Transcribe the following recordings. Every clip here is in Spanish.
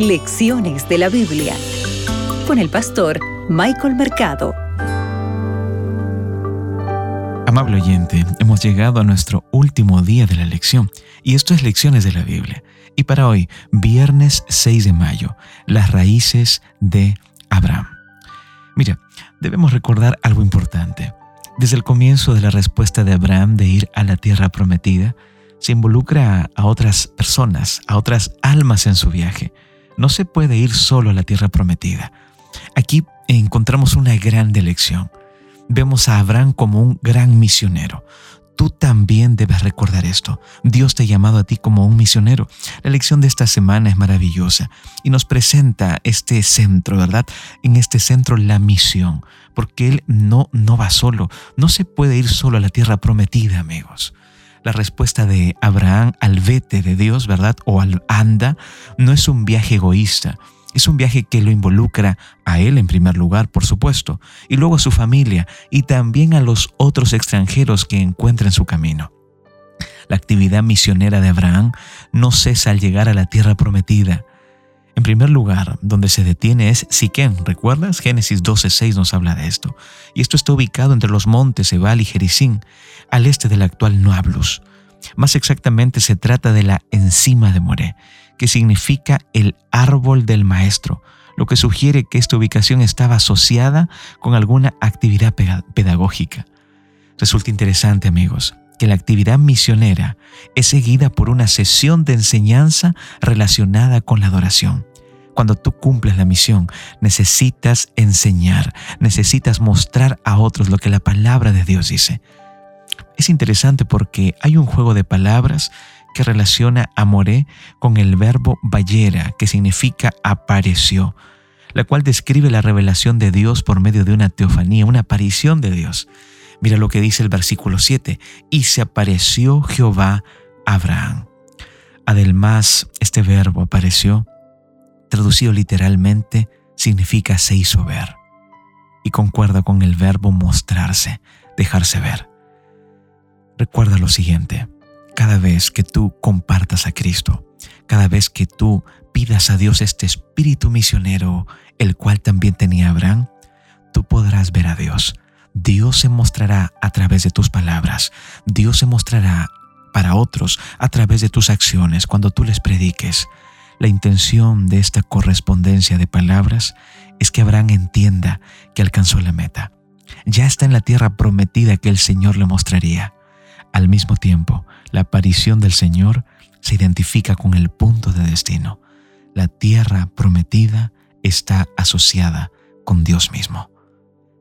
Lecciones de la Biblia con el pastor Michael Mercado. Amable oyente, hemos llegado a nuestro último día de la lección y esto es Lecciones de la Biblia. Y para hoy, viernes 6 de mayo, las raíces de Abraham. Mira, debemos recordar algo importante. Desde el comienzo de la respuesta de Abraham de ir a la tierra prometida, se involucra a otras personas, a otras almas en su viaje. No se puede ir solo a la tierra prometida. Aquí encontramos una gran lección. Vemos a Abraham como un gran misionero. Tú también debes recordar esto. Dios te ha llamado a ti como un misionero. La lección de esta semana es maravillosa y nos presenta este centro, ¿verdad? En este centro la misión, porque Él no, no va solo. No se puede ir solo a la tierra prometida, amigos la respuesta de Abraham al vete de Dios, ¿verdad? O al anda, no es un viaje egoísta. Es un viaje que lo involucra a él en primer lugar, por supuesto, y luego a su familia y también a los otros extranjeros que encuentra en su camino. La actividad misionera de Abraham no cesa al llegar a la tierra prometida. En primer lugar, donde se detiene es Siquén, ¿recuerdas? Génesis 12:6 nos habla de esto. Y esto está ubicado entre los montes Ebal y Jericín, al este del actual Nuablus. Más exactamente se trata de la encima de Moré, que significa el árbol del maestro, lo que sugiere que esta ubicación estaba asociada con alguna actividad pedagógica. Resulta interesante, amigos, que la actividad misionera es seguida por una sesión de enseñanza relacionada con la adoración. Cuando tú cumples la misión, necesitas enseñar, necesitas mostrar a otros lo que la palabra de Dios dice. Es interesante porque hay un juego de palabras que relaciona a Moré con el verbo bayera, que significa apareció, la cual describe la revelación de Dios por medio de una teofanía, una aparición de Dios. Mira lo que dice el versículo 7. Y se apareció Jehová a Abraham. Además, este verbo apareció, traducido literalmente, significa se hizo ver. Y concuerda con el verbo mostrarse, dejarse ver. Recuerda lo siguiente, cada vez que tú compartas a Cristo, cada vez que tú pidas a Dios este espíritu misionero, el cual también tenía Abraham, tú podrás ver a Dios Dios se mostrará a través de tus palabras. Dios se mostrará para otros a través de tus acciones cuando tú les prediques. La intención de esta correspondencia de palabras es que Abraham entienda que alcanzó la meta. Ya está en la tierra prometida que el Señor le mostraría. Al mismo tiempo, la aparición del Señor se identifica con el punto de destino. La tierra prometida está asociada con Dios mismo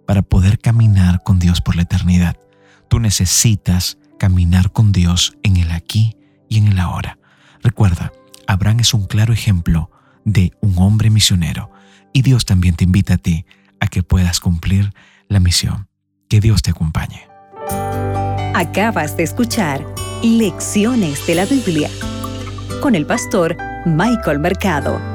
para poder caminar con Dios por la eternidad. Tú necesitas caminar con Dios en el aquí y en el ahora. Recuerda, Abraham es un claro ejemplo de un hombre misionero y Dios también te invita a ti a que puedas cumplir la misión. Que Dios te acompañe. Acabas de escuchar Lecciones de la Biblia con el pastor Michael Mercado.